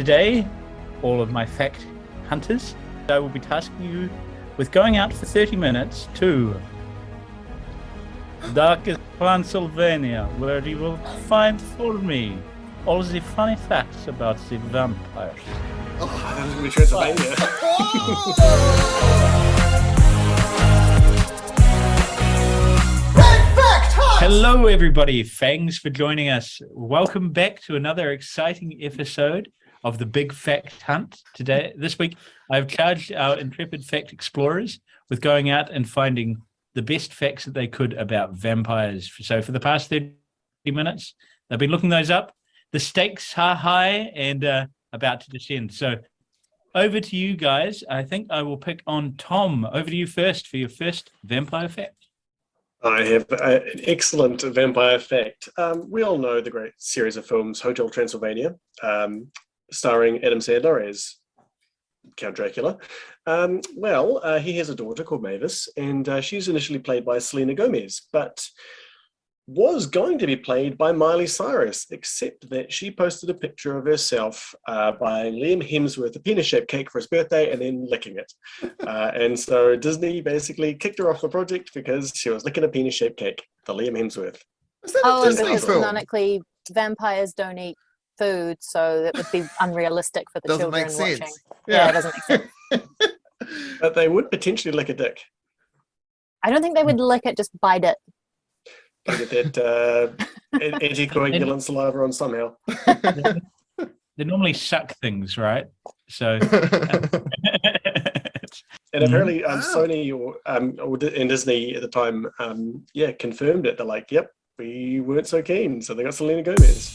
Today, all of my fact hunters, I will be tasking you with going out for 30 minutes to darkest Transylvania, where you will find for me all the funny facts about the vampires. Oh, that was going to be Transylvania. Hello, everybody. Thanks for joining us. Welcome back to another exciting episode of the Big Fact Hunt. Today, this week, I've charged our intrepid fact explorers with going out and finding the best facts that they could about vampires. So, for the past 30 minutes, they've been looking those up. The stakes are high and uh, about to descend. So, over to you guys. I think I will pick on Tom. Over to you first for your first vampire fact. I have an excellent vampire fact. Um, we all know the great series of films Hotel Transylvania, um, starring Adam Sandler as Count Dracula. Um, well, uh, he has a daughter called Mavis, and uh, she's initially played by Selena Gomez, but was going to be played by Miley Cyrus, except that she posted a picture of herself uh, by Liam Hemsworth, a penis-shaped cake for his birthday, and then licking it. Uh, and so Disney basically kicked her off the project because she was licking a penis-shaped cake for Liam Hemsworth. Is that Oh, a and Disney because film? canonically vampires don't eat food, so that would be unrealistic for the Doesn't children make watching. sense. Yeah. it doesn't make sense. But they would potentially lick a dick. I don't think they would lick it, just bite it. Get that uh, anticoagulant saliva on somehow. They normally suck things, right? So, And apparently, um, Wow. Sony or um, or Di- and Disney at the time, um, yeah, confirmed it. They're like, "Yep, we weren't so keen," so they got Selena Gomez.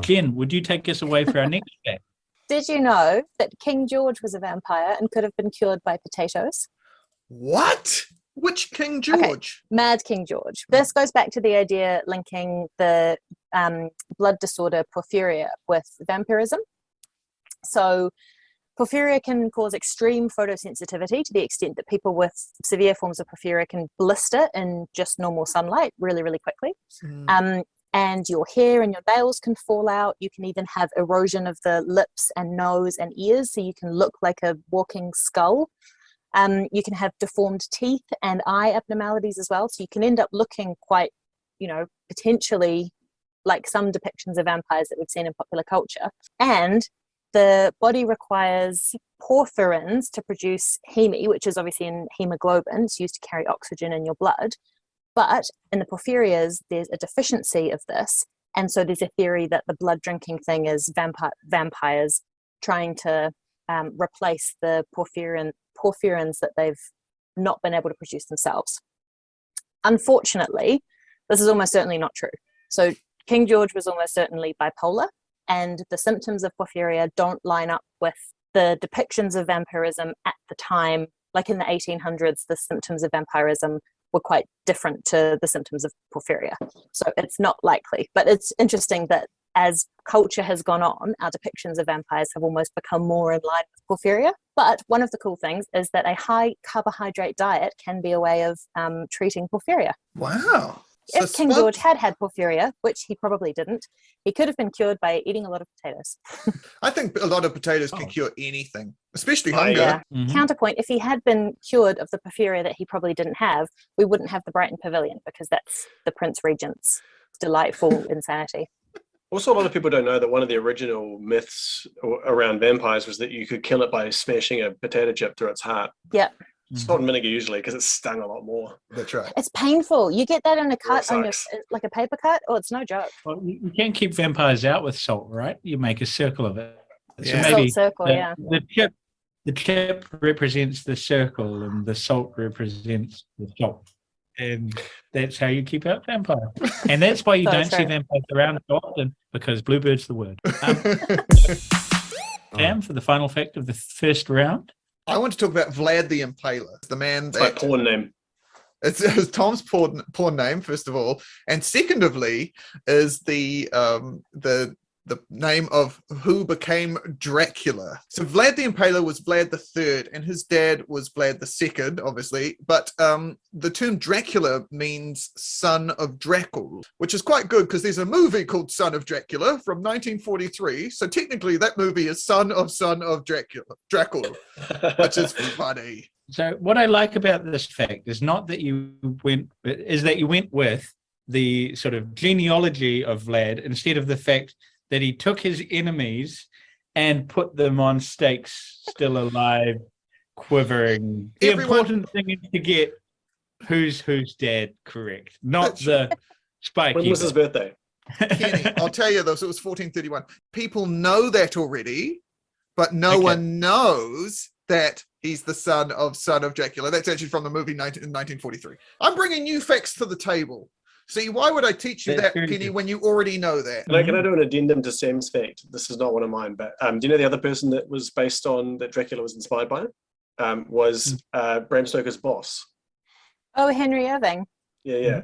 Jen, would you take us away for our next fact? Did you know that King George was a vampire and could have been cured by potatoes? what? Which King George? Mad King George. This goes back to the idea linking the um, blood disorder porphyria with vampirism. So, porphyria can cause extreme photosensitivity to the extent that people with severe forms of porphyria can blister in just normal sunlight really, really quickly. Hmm. Um, and your hair and your nails can fall out. You can even have erosion of the lips and nose and ears, so you can look like a walking skull. Um, you can have deformed teeth and eye abnormalities as well. So you can end up looking quite, you know, potentially like some depictions of vampires that we've seen in popular culture. And the body requires porphyrins to produce heme, which is obviously in hemoglobin. It's used to carry oxygen in your blood. But in the porphyrias, there's a deficiency of this. And so there's a theory that the blood drinking thing is vampire, vampires trying to um, replace the porphyrin, porphyrins that they've not been able to produce themselves. Unfortunately, this is almost certainly not true. So King George was almost certainly bipolar, and the symptoms of porphyria don't line up with the depictions of vampirism at the time. Like in the 1800s, the symptoms of vampirism were quite different to the symptoms of porphyria. So it's not likely. But it's interesting that as culture has gone on, our depictions of vampires have almost become more in line with porphyria. But one of the cool things is that a high carbohydrate diet can be a way of um, treating porphyria. Wow. So if King George had had porphyria, which he probably didn't, he could have been cured by eating a lot of potatoes. I think a lot of potatoes can Oh. cure anything, especially Oh, hunger. yeah. Mhm. Counterpoint, if he had been cured of the porphyria that he probably didn't have, we wouldn't have the Brighton Pavilion because that's the Prince Regent's delightful insanity. Also, a lot of people don't know that one of the original myths around vampires was that you could kill it by smashing a potato chip through its heart. It's Mhm. not in vinegar usually because it stung a lot more. That's right. It's painful. You get that in a cut on your, like a paper cut. Oh, it's no joke. Well, you you can't keep vampires out with salt, right? You make a circle of it. So Yeah. maybe Salt circle, the, yeah. the chip, the chip represents the circle, and the salt represents the salt, and that's how you keep out vampires. And that's why you So don't see vampires around so often because bluebird's the word. Um, Sam, for the final fact of the first round. I want to talk about Vlad the Impaler, the man It's my that porn name. It's, it's Tom's porn, porn name, first of all, and secondly, is the um, the the name of who became Dracula. So Vlad the Impaler was Vlad the Third, and his dad was Vlad the Second, obviously. But um, the term Dracula means son of Dracul, which is quite good because there's a movie called Son of Dracula from 1943. So technically, that movie is son of son of Dracula, Dracul, which is funny. So what I like about this fact is not that you went is that you went with the sort of genealogy of Vlad instead of the fact that he took his enemies and put them on stakes still alive, quivering. The Everyone- important thing is to get who's who's dad correct, not the spike. when was his birthday? Kenny, I'll tell you this, it was 1431. People know that already, but no Okay. one knows that he's the son of son of Dracula. That's actually from the movie 19, 1943. I'm bringing new facts to the table. See, why would I teach you That's that, very Penny, good. when you already know that? Can I, can I do an addendum to Sam's fact? This is not one of mine, but um, do you know the other person that was based on that Dracula was inspired by? Um, was uh, Bram Stoker's boss. Oh, Henry Irving. Yeah, yeah.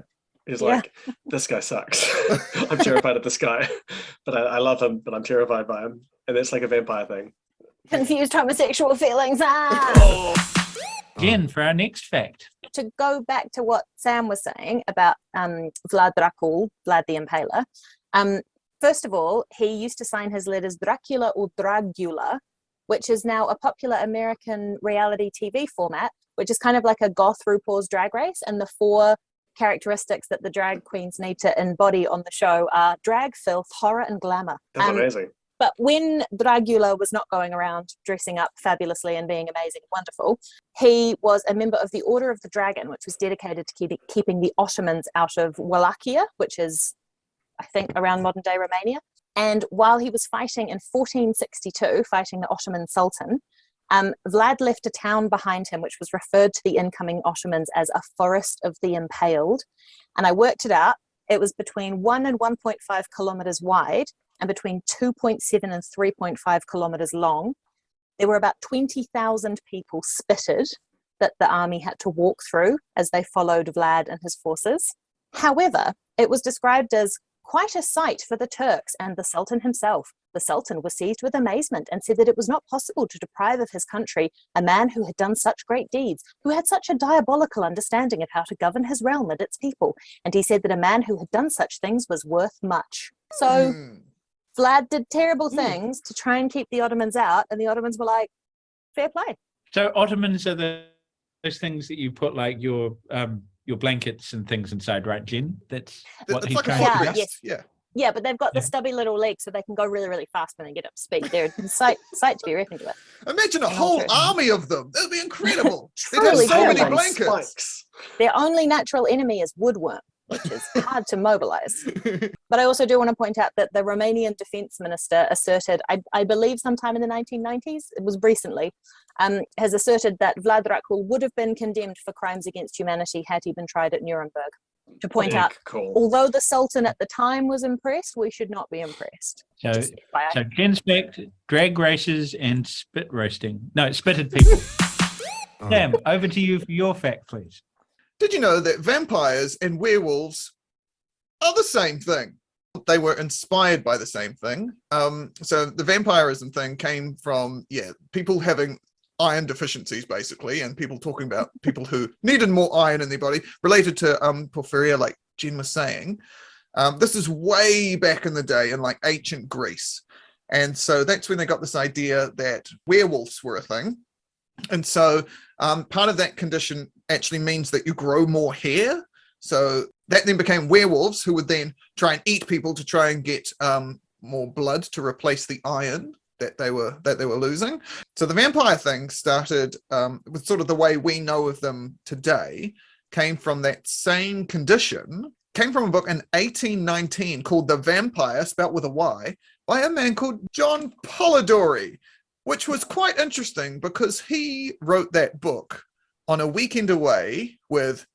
He's Yeah. like, this guy sucks. I'm terrified of this guy, but I, I love him, but I'm terrified by him. And that's like a vampire thing. Confused homosexual feelings. Ah! Jen, for our next fact. To go back to what Sam was saying about um, Vlad Dracul, Vlad the Impaler, um, first of all, he used to sign his letters Dracula or Dragula, which is now a popular American reality TV format, which is kind of like a goth RuPaul's drag race. And the four characteristics that the drag queens need to embody on the show are drag, filth, horror, and glamour. That's Um, amazing. But when Dragula was not going around dressing up fabulously and being amazing and wonderful, he was a member of the Order of the Dragon, which was dedicated to keep, keeping the Ottomans out of Wallachia, which is, I think, around modern day Romania. And while he was fighting in 1462, fighting the Ottoman Sultan, um, Vlad left a town behind him, which was referred to the incoming Ottomans as a forest of the impaled. And I worked it out. It was between 1 and 1.5 kilometers wide and between 2.7 and 3.5 kilometers long. There were about 20,000 people spitted that the army had to walk through as they followed Vlad and his forces. However, it was described as quite a sight for the Turks and the Sultan himself. The Sultan was seized with amazement and said that it was not possible to deprive of his country a man who had done such great deeds, who had such a diabolical understanding of how to govern his realm and its people. And he said that a man who had done such things was worth much. So Hmm. Vlad did terrible Mm. things to try and keep the Ottomans out, and the Ottomans were like, fair play. So Ottomans are the those things that you put like your um your blankets and things inside, right, Jen? That's what It's he's like trying Yeah, to rest. yes. Yeah. Yeah, but they've got the stubby little legs, so they can go really, really fast when they get up to speed. They're a sight, sight to be reckoned with. Imagine a whole also- army of them. That would be incredible. They'd have so many blankets. Spikes. Their only natural enemy is woodworm, which is hard to mobilize. But I also do want to point out that the Romanian defense minister asserted, I, I believe sometime in the 1990s, it was recently, um, has asserted that Vlad Dracul would have been condemned for crimes against humanity had he been tried at Nuremberg. To point Big out, call. although the Sultan at the time was impressed, we should not be impressed. So Just FYI. so Jen's fact, drag races and spit roasting. No, spitted people. Oh. Sam, over to you for your fact, please. Did you know that vampires and werewolves are the same thing? They were inspired by the same thing. Um, so the vampirism thing came from yeah, people having iron deficiencies basically, and people talking about people who needed more iron in their body, related to um porphyria, like Jen was saying. Um, this is way back in the day in like ancient Greece. And so that's when they got this idea that werewolves were a thing. And so um, part of that condition actually means that you grow more hair. So that then became werewolves who would then try and eat people to try and get um, more blood to replace the iron that they were that they were losing. So the vampire thing started um, with sort of the way we know of them today came from that same condition. Came from a book in 1819 called The Vampire, spelt with a Y, by a man called John Polidori which was quite interesting because he wrote that book on a weekend away with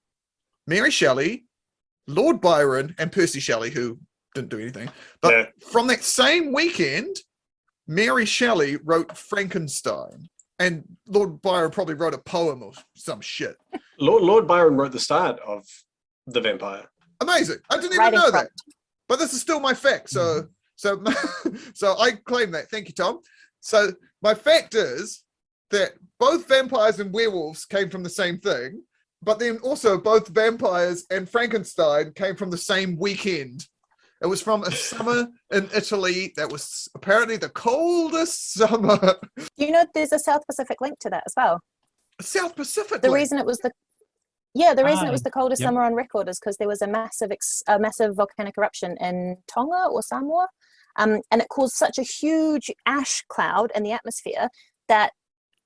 Mary Shelley, Lord Byron, and Percy Shelley, who didn't do anything. But Yeah. from that same weekend, Mary Shelley wrote Frankenstein, and Lord Byron probably wrote a poem or some shit. Lord, Lord Byron wrote the start of The Vampire. Amazing. I didn't even Writing know prompt. that. But this is still my fact. So mm-hmm. So, so I claim that. Thank you, Tom. So my fact is that both vampires and werewolves came from the same thing, but then also both vampires and Frankenstein came from the same weekend. It was from a summer in Italy that was apparently the coldest summer. You know, there's a South Pacific link to that as well. South Pacific. The link. reason it was the yeah, the reason Ah, it was the coldest yep. summer on record is because there was a massive, ex- a massive volcanic eruption in Tonga or Samoa, um, and it caused such a huge ash cloud in the atmosphere that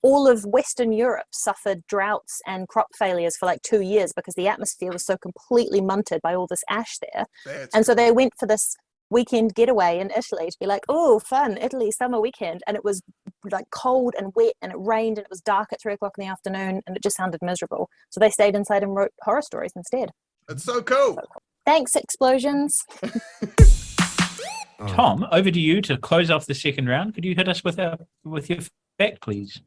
all of Western Europe suffered droughts and crop failures for like two years because the atmosphere was so completely munted by all this ash there. That's And so they went for this weekend getaway in Italy to be like, oh, fun, Italy summer weekend. And it was like cold and wet and it rained and it was dark at three o'clock in the afternoon and it just sounded miserable. So they stayed inside and wrote horror stories instead. it's so cool. Thanks, explosions. Tom, over to you to close off the second round. Could you hit us with a with your fact, please?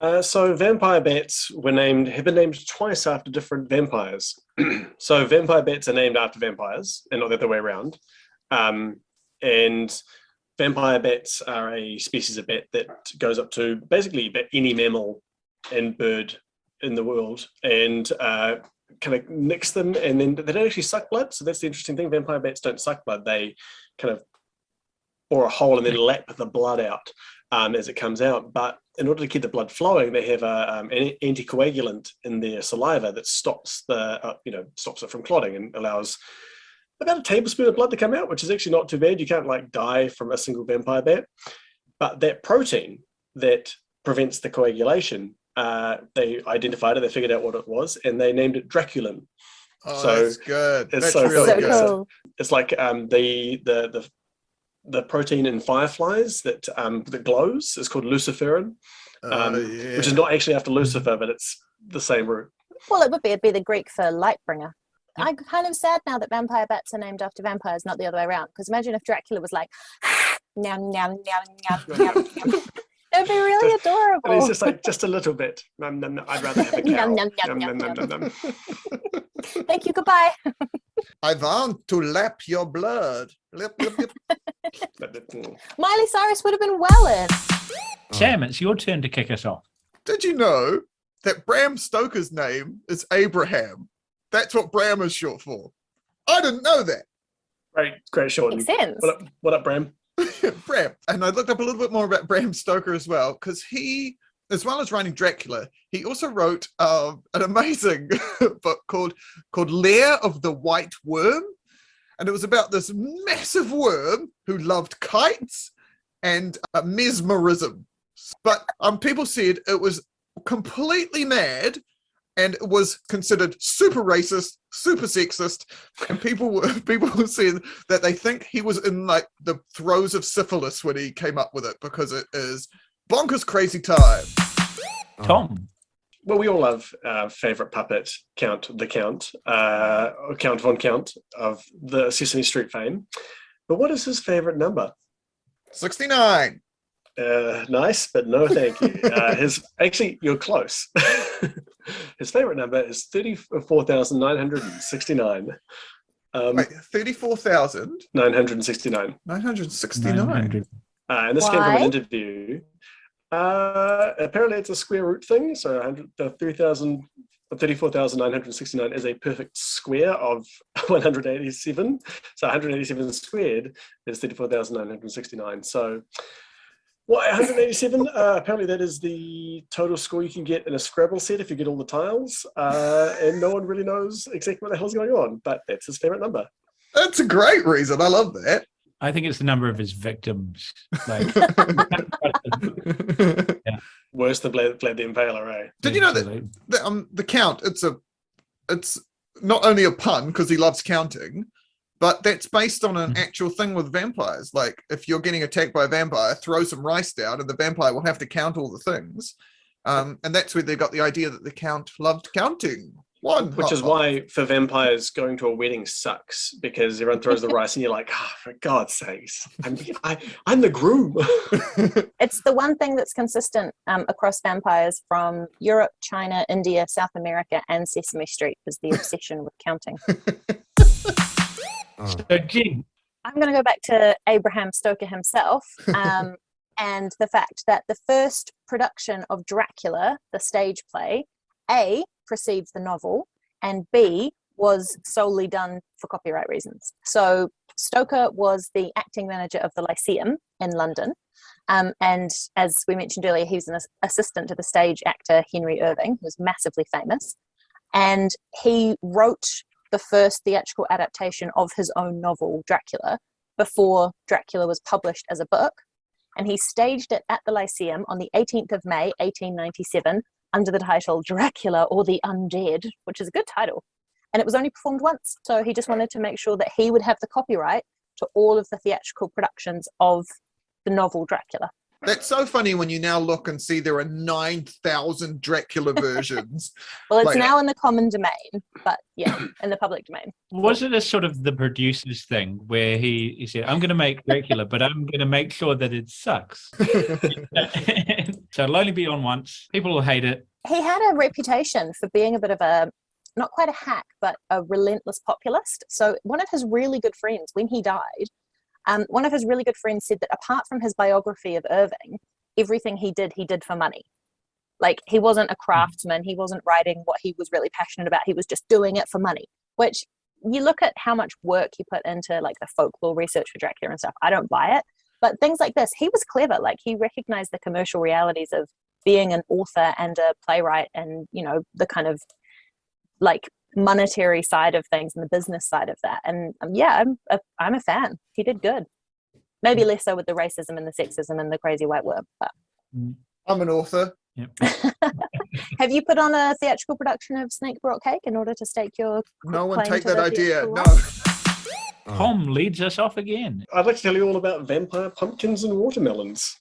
Uh, so vampire bats were named have been named twice after different vampires. so vampire bats are named after vampires and not the other way around. Um, and vampire bats are a species of bat that goes up to basically any mammal and bird in the world and uh, kind of nicks them and then they don't actually suck blood. So that's the interesting thing. Vampire bats don't suck blood. They kind of bore a hole and then lap the blood out um, as it comes out. But in order to keep the blood flowing, they have a, um, an anticoagulant in their saliva that stops the uh, you know stops it from clotting and allows about a tablespoon of blood to come out, which is actually not too bad. You can't like die from a single vampire bat, but that protein that prevents the coagulation, uh, they identified it, they figured out what it was, and they named it Draculin. Oh, So, that's good. it's That's so really so good. cool. It's like um, the the the the protein in fireflies that um, that glows is called luciferin, Oh, um, yeah. which is not actually after Lucifer, but it's the same root. Well, it would be. It'd be the Greek for light bringer. I'm kind of sad now that vampire bats are named after vampires, not the other way around. Because imagine if Dracula was like, nom, nom, nom, nom, nom, nom. It'd be really And adorable. it's just like just a little bit. Nom, nom, nom. I'd rather have a cow. Nom, nom, nom, Nom, nom, nom, nom, nom, nom. Thank you. Goodbye. I want to lap your blood. Lip, lip, lip. But, but. Miley Cyrus would have been well in. Sam, it's your turn to kick us off. Did you know that Bram Stoker's name is Abraham? That's what Bram is short for. I didn't know that. Great, great short. Makes sense. What up, what up, Bram? Bram. And I looked up a little bit more about Bram Stoker as well, because he, as well as writing Dracula, he also wrote um, an amazing book called called Lair of the White Worm. And it was about this massive worm who loved kites and uh, mesmerism. But um, people said it was completely mad and it was considered super racist, super sexist, and people were people said that they think he was in like the throes of syphilis when he came up with it because it is bonkers crazy time. Tom, Well, we all love uh, favorite puppet Count the Count, uh, Count von Count of the Sesame Street fame. But what is his favorite number? 69. Uh, nice, but no, thank you. Uh, his actually, you're close. his favorite number is thirty-four thousand nine hundred and sixty-nine. Um, Wait, 34,969. nine hundred and sixty-nine. 900. Uh, and this came from an interview. Uh, apparently, it's a square root thing. So 100, 3,000, 34,969 is a perfect square of 187. So 187 squared is 34,969. So why 187? Uh, apparently, that is the total score you can get in a Scrabble set if you get all the tiles. Uh, and no one really knows exactly what the hell's going on, but that's his favorite number. That's a great reason. I love that. I think it's the number of his victims. Like, Worse than Vlad, Vlad the Impaler, eh? Did you know that absolutely. the, um, the count? It's a, it's not only a pun because he loves counting, but that's based on an Mhm. actual thing with vampires. Like if you're getting attacked by a vampire, throw some rice down, and the vampire will have to count all the things. Um, and that's where they got the idea that the count loved counting. One, Which is hot, why for vampires going to a wedding sucks because everyone throws the rice and you're like, oh, for God's sakes, I'm I, I'm the groom. It's the one thing that's consistent um, across vampires from Europe, China, India, South America, and Sesame Street is the obsession with counting. So, Jing, I'm going to go back to Abraham Stoker himself um, and the fact that the first production of Dracula, the stage play, A, precedes the novel, and B, was solely done for copyright reasons. So Stoker was the acting manager of the Lyceum in London. Um, and as we mentioned earlier, he was an assistant to the stage actor Henry Irving, who was massively famous. And he wrote the first theatrical adaptation of his own novel, Dracula, before Dracula was published as a book. And he staged it at the Lyceum on the 18th of May, 1897, under the title Dracula or the Undead, which is a good title. And it was only performed once. So he just wanted to make sure that he would have the copyright to all of the theatrical productions of the novel Dracula. That's so funny when you now look and see there are 9,000 Dracula versions. Well, it's Like- now in the common domain, but yeah, in the public domain. Was it a sort of the producer's thing where he, he said, I'm going to make Dracula, but I'm going to make sure that it sucks? so it'll only be on once. People will hate it. He had a reputation for being a bit of a, not quite a hack, but a relentless populist. So one of his really good friends, when he died, um, one of his really good friends said that apart from his biography of Irving, everything he did, he did for money. Like he wasn't a craftsman, he wasn't writing what he was really passionate about, he was just doing it for money, which you look at how much work he put into like the folklore research for Dracula and stuff. I don't buy it. But things like this, he was clever. Like he recognized the commercial realities of being an author and a playwright and, you know, the kind of like monetary side of things and the business side of that. And um, yeah, I'm a, I'm a fan. He did good. Maybe less so with the racism and the sexism and the crazy white worm. But I'm an author. Yep. have you put on a theatrical production of Snake Brought Cake in order to stake your No one claim take to that idea. No. Tom leads us off again. I'd like to tell you all about vampire pumpkins and watermelons.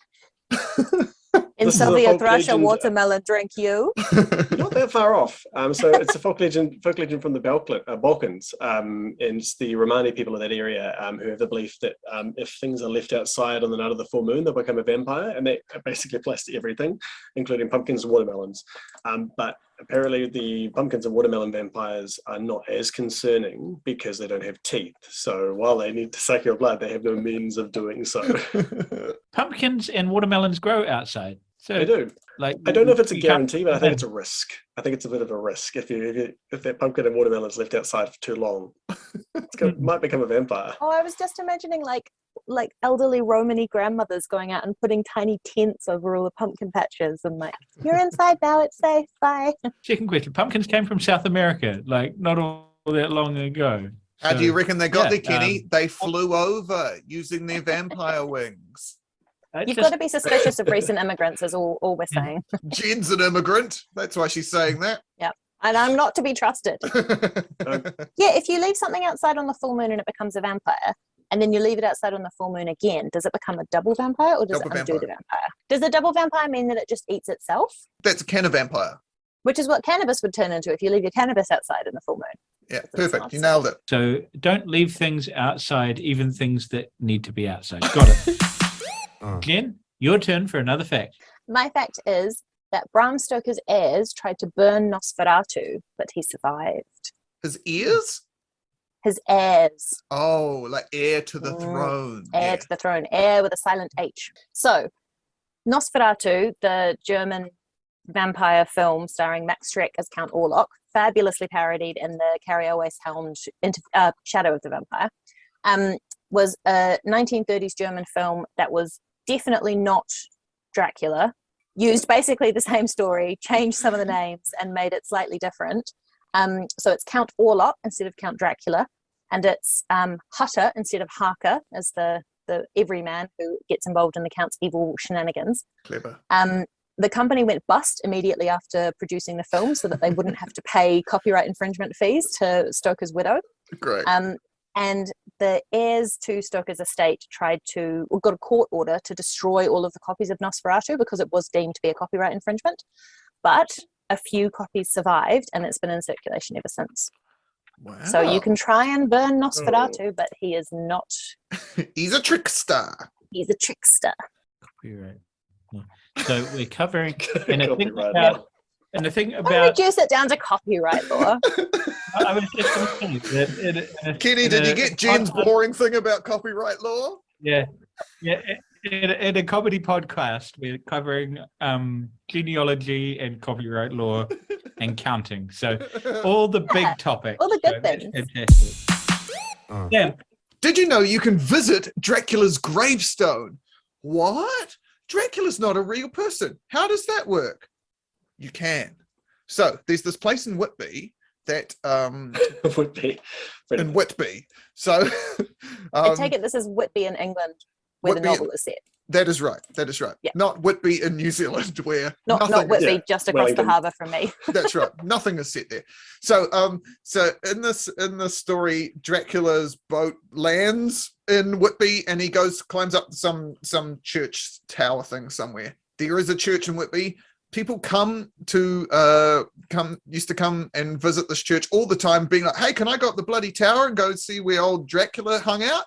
In This is a Sylvia folk legend. watermelon drink you. Not that far off. Um, so it's a folk legend, folk legend from the Balkan, uh, Balkans, um, and it's the Romani people of that area um, who have the belief that um, if things are left outside on the night of the full moon, they'll become a vampire, and that basically applies to everything, including pumpkins and watermelons. Um, but apparently, the pumpkins and watermelon vampires are not as concerning because they don't have teeth. So while they need to suck your blood, they have no means of doing so. Pumpkins and watermelons grow outside. So they do. like I don't know if it's a guarantee, but I think it's a risk. I think it's a bit of a risk if you if, you, if that pumpkin and watermelon is left outside for too long, it's gonna, might become a vampire. Oh, I was just imagining like like elderly Romany grandmothers going out and putting tiny tents over all the pumpkin patches and like, you're inside now, it's safe, bye. Second question: Pumpkins came from South America, like not all that long ago. How do you reckon they got yeah, there, Kenny? um, they flew over using their vampire wings. I You've just- got to be suspicious of recent immigrants, is all, all we're saying. Jen's an immigrant. That's why she's saying that. Yeah. And I'm not to be trusted. Yeah, if you leave something outside on the full moon and it becomes a vampire, and then you leave it outside on the full moon again, does it become a double vampire or does Double it undo the vampire. vampire? Does a double vampire mean that it just eats itself? That's a can of vampire. Which is what cannabis would turn into if you leave your cannabis outside in the full moon. Yeah, perfect. You nailed it. So don't leave things outside, even things that need to be outside. Got it. Oh. Jen, your turn for another fact. My fact is that Bram Stoker's heirs tried to burn Nosferatu, but he survived. His ears? His heirs, Oh, like heir to the Mm, throne. heir Yeah. to the throne, heir with a silent H. So, Nosferatu, the German vampire film starring Max Schreck as Count Orlok, fabulously parodied in the Cary Elwes helmed inter- uh, Shadow of the Vampire, um, was a 1930s German film that was definitely not Dracula. Used basically the same story, changed some of the names, and made it slightly different. Um, so it's Count Orlok instead of Count Dracula, and it's um, Hutter instead of Harker as the the everyman who gets involved in the Count's evil shenanigans. Clever. Um, the company went bust immediately after producing the film so that they wouldn't have to pay copyright infringement fees to Stoker's widow. Great. Um, and the heirs to Stoker's estate tried to, or got a court order to destroy all of the copies of Nosferatu because it was deemed to be a copyright infringement. But a few copies survived and it's been in circulation ever since. wow. So you can try and burn oh. Nosferatu, but he is not, He's a trickster. he's a trickster. Copyright. So we're covering and the thing Copyright. About and the thing Why about reduce it down to copyright law? I was just going to say that in, a- in Kenny, in did you get Jen's podcast- boring thing about copyright law? Yeah, yeah. In, a- in a comedy podcast, we're covering um, genealogy and copyright law and counting. So all the big topics. all the good so things. Fantastic. Oh. Yeah, Did you know you can visit Dracula's gravestone? What? Dracula's not a real person. How does that work? You can. So there's this place in Whitby that um would be. in Whitby. So I um, take it this is Whitby in England, where the Whitby in- novel is set. that is right. That is right. Yeah. Not Whitby in New Zealand, where Not nothing not Whitby, yeah, just across Wellington. the harbour from me. That's right. Nothing is set there. So um so in this in this story, Dracula's boat lands in Whitby and he goes climbs up some some church tower thing somewhere. There is a church in Whitby. People come to uh come used to come and visit this church all the time, being like, Hey, can I go up the bloody tower and go see where old Dracula hung out?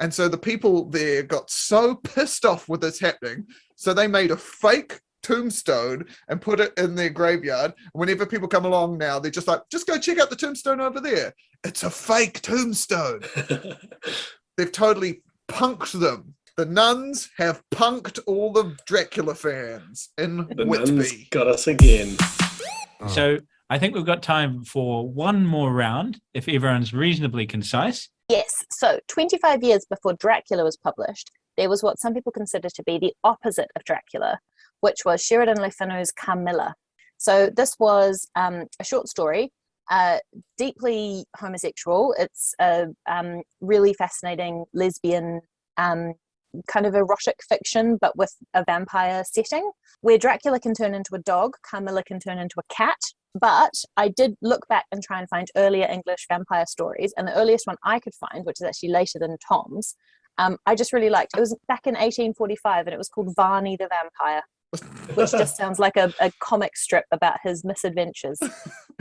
And so the people there got so pissed off with this happening. So they made a fake tombstone and put it in their graveyard. Whenever people come along now, they're just like, just go check out the tombstone over there. It's a fake tombstone. They've totally punked them. The nuns have punked all the Dracula fans in the nuns Whitby. got us again. Oh. so I think we've got time for one more round if everyone's reasonably concise. Yes. So 25 years before Dracula was published, there was what some people consider to be the opposite of Dracula, which was Sheridan Le Fanu's Carmilla. So this was um, a short story, uh, deeply homosexual. It's a um, really fascinating lesbian um, kind of erotic fiction, but with a vampire setting, where Dracula can turn into a dog, Carmilla can turn into a cat. But I did look back and try and find earlier English vampire stories, and the earliest one I could find, which is actually later than Tom's, um, I just really liked. It was back in 1845, and it was called Varney the Vampire, which just sounds like a, a comic strip about his misadventures,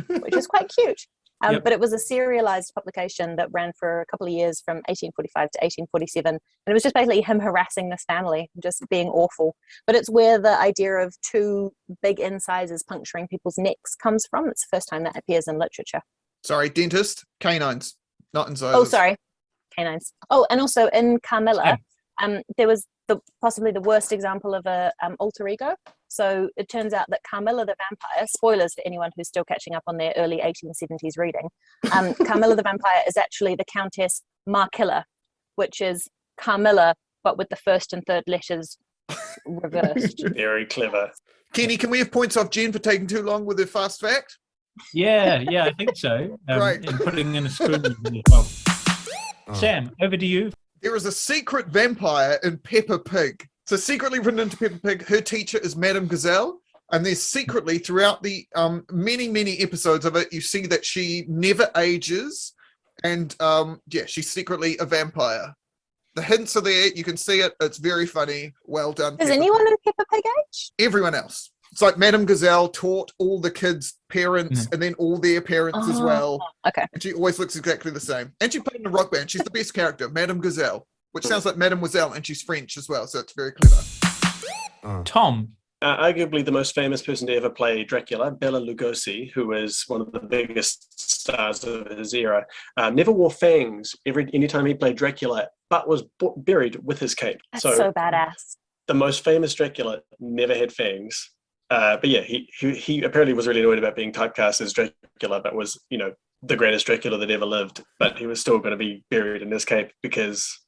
which is quite cute. Um, Yep. But it was a serialized publication that ran for a couple of years from 1845 to 1847. And it was just basically him harassing this family, just being awful. But it's where the idea of two big incisors puncturing people's necks comes from. It's the first time that appears in literature. Sorry, dentist, canines, not incisors. Oh, sorry, canines. Oh, and also in Carmilla, um, there was the possibly the worst example of a um, alter ego. So it turns out that Carmilla the vampire. Spoilers for anyone who's still catching up on their early 1870s reading. Um, Carmilla the vampire is actually the Countess Mircalla, which is Carmilla, but with the first and third letters reversed. Very clever. Kenny, can we have points off Jen for taking too long with her fast fact? Yeah, yeah, I think so. Um, Right. And putting in a spoon as well. Oh. Sam, over to you. There is a secret vampire in Peppa Pig. So secretly written into Peppa Pig, her teacher is Madame Gazelle. And there's secretly throughout the um, many, many episodes of it, you see that she never ages. And um, yeah, she's secretly a vampire. The hints are there. You can see it. It's very funny. Well done. Is Peppa anyone in Peppa Pig age? everyone else. It's like Madame Gazelle taught all the kids' parents and then all their parents as Oh, well. okay. And she always looks exactly the same. And she played in a rock band. She's the best character, Madame Gazelle, which sounds like Mademoiselle, and she's French as well. So it's very clever. Oh. Tom. Uh, arguably the most famous person to ever play Dracula, Bela Lugosi, who was one of the biggest stars of his era, uh, never wore fangs every anytime he played Dracula, but was b- buried with his cape. That's so, badass. the most famous Dracula never had fangs. Uh, but yeah, he, he he apparently was really annoyed about being typecast as Dracula, but was you know the greatest Dracula that ever lived. But he was still going to be buried in his cape because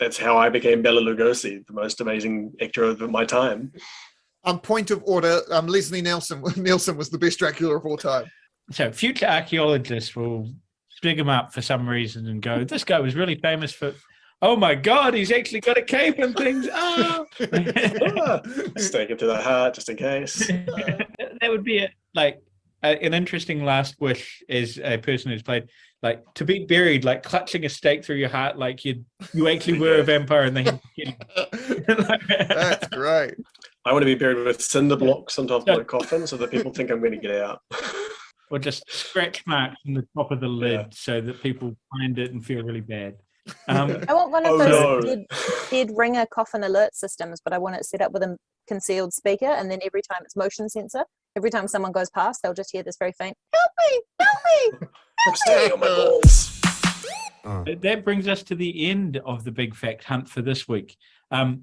that's how I became Bela Lugosi, the most amazing actor of my time. Um, point of order. Um, Leslie Nelson. Nielsen was the best Dracula of all time. So future archaeologists will dig him up for some reason and go, this guy was really famous for, oh my God, he's actually got a cape and things. Oh. Ah, Stake it to the heart just in case. that would be it. like a, an interesting last wish is a person who's played like to be buried like clutching a stake through your heart like you you actually were a vampire and then had to. That's great. I want to be buried with cinder blocks on top of my coffin so that people think I'm going to get out. or just scratch marks on the top of the lid Yeah. so that people find it and feel really bad um, I want one of Oh, those no. dead, dead ringer coffin alert systems, but I want it set up with a concealed speaker, and then every time it's motion sensor, Every time someone goes past, they'll just hear this very faint, help me, help me. I'm standing on my balls. Uh, That brings us to the end of the big fact hunt for this week. Um,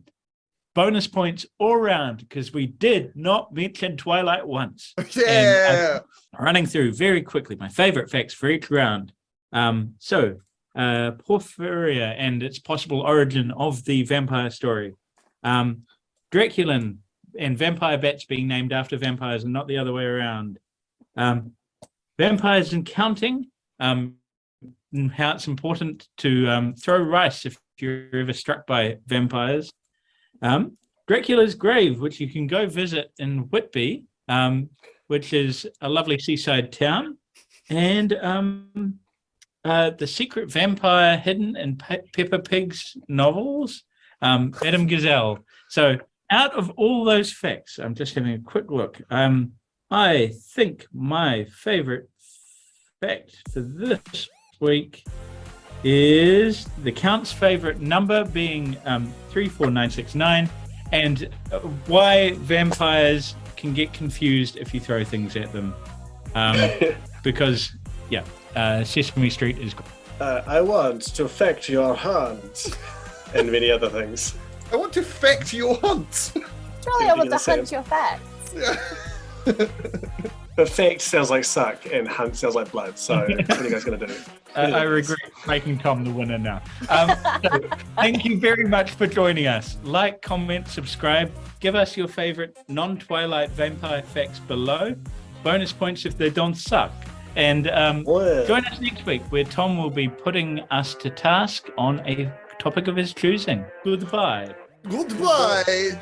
bonus points all round because we did not mention Twilight once. Yeah. running through very quickly my favorite facts for each round. Um, so, uh, Porphyria and its possible origin of the vampire story. Um, Draculin and vampire bats being named after vampires and not the other way around. Um, vampires and counting. Um, and how it's important to um, throw rice if you're ever struck by vampires. Um, Dracula's grave, which you can go visit in Whitby, um, which is a lovely seaside town, and um, uh, the secret vampire hidden in Pe- Peppa Pig's novels, Adam Gazelle. So, out of all those facts, I'm just having a quick look. Um, I think my favorite fact for this week is the Count's favorite number being um, 34969 and uh, why vampires can get confused if you throw things at them. Um, because, yeah, uh, Sesame Street is. Uh, I want to affect your hand, and many other things. I want to fact your hunt. Surely I want the to hunt same. your facts. Affect sounds like suck, and hunt sounds like blood. So, what are you guys gonna do? Uh, I regret making Tom the winner now. Um, so thank you very much for joining us. Like, comment, subscribe. Give us your favorite non Twilight vampire facts below. Bonus points if they don't suck. And um, join us next week where Tom will be putting us to task on a topic of his choosing. Goodbye. Goodbye.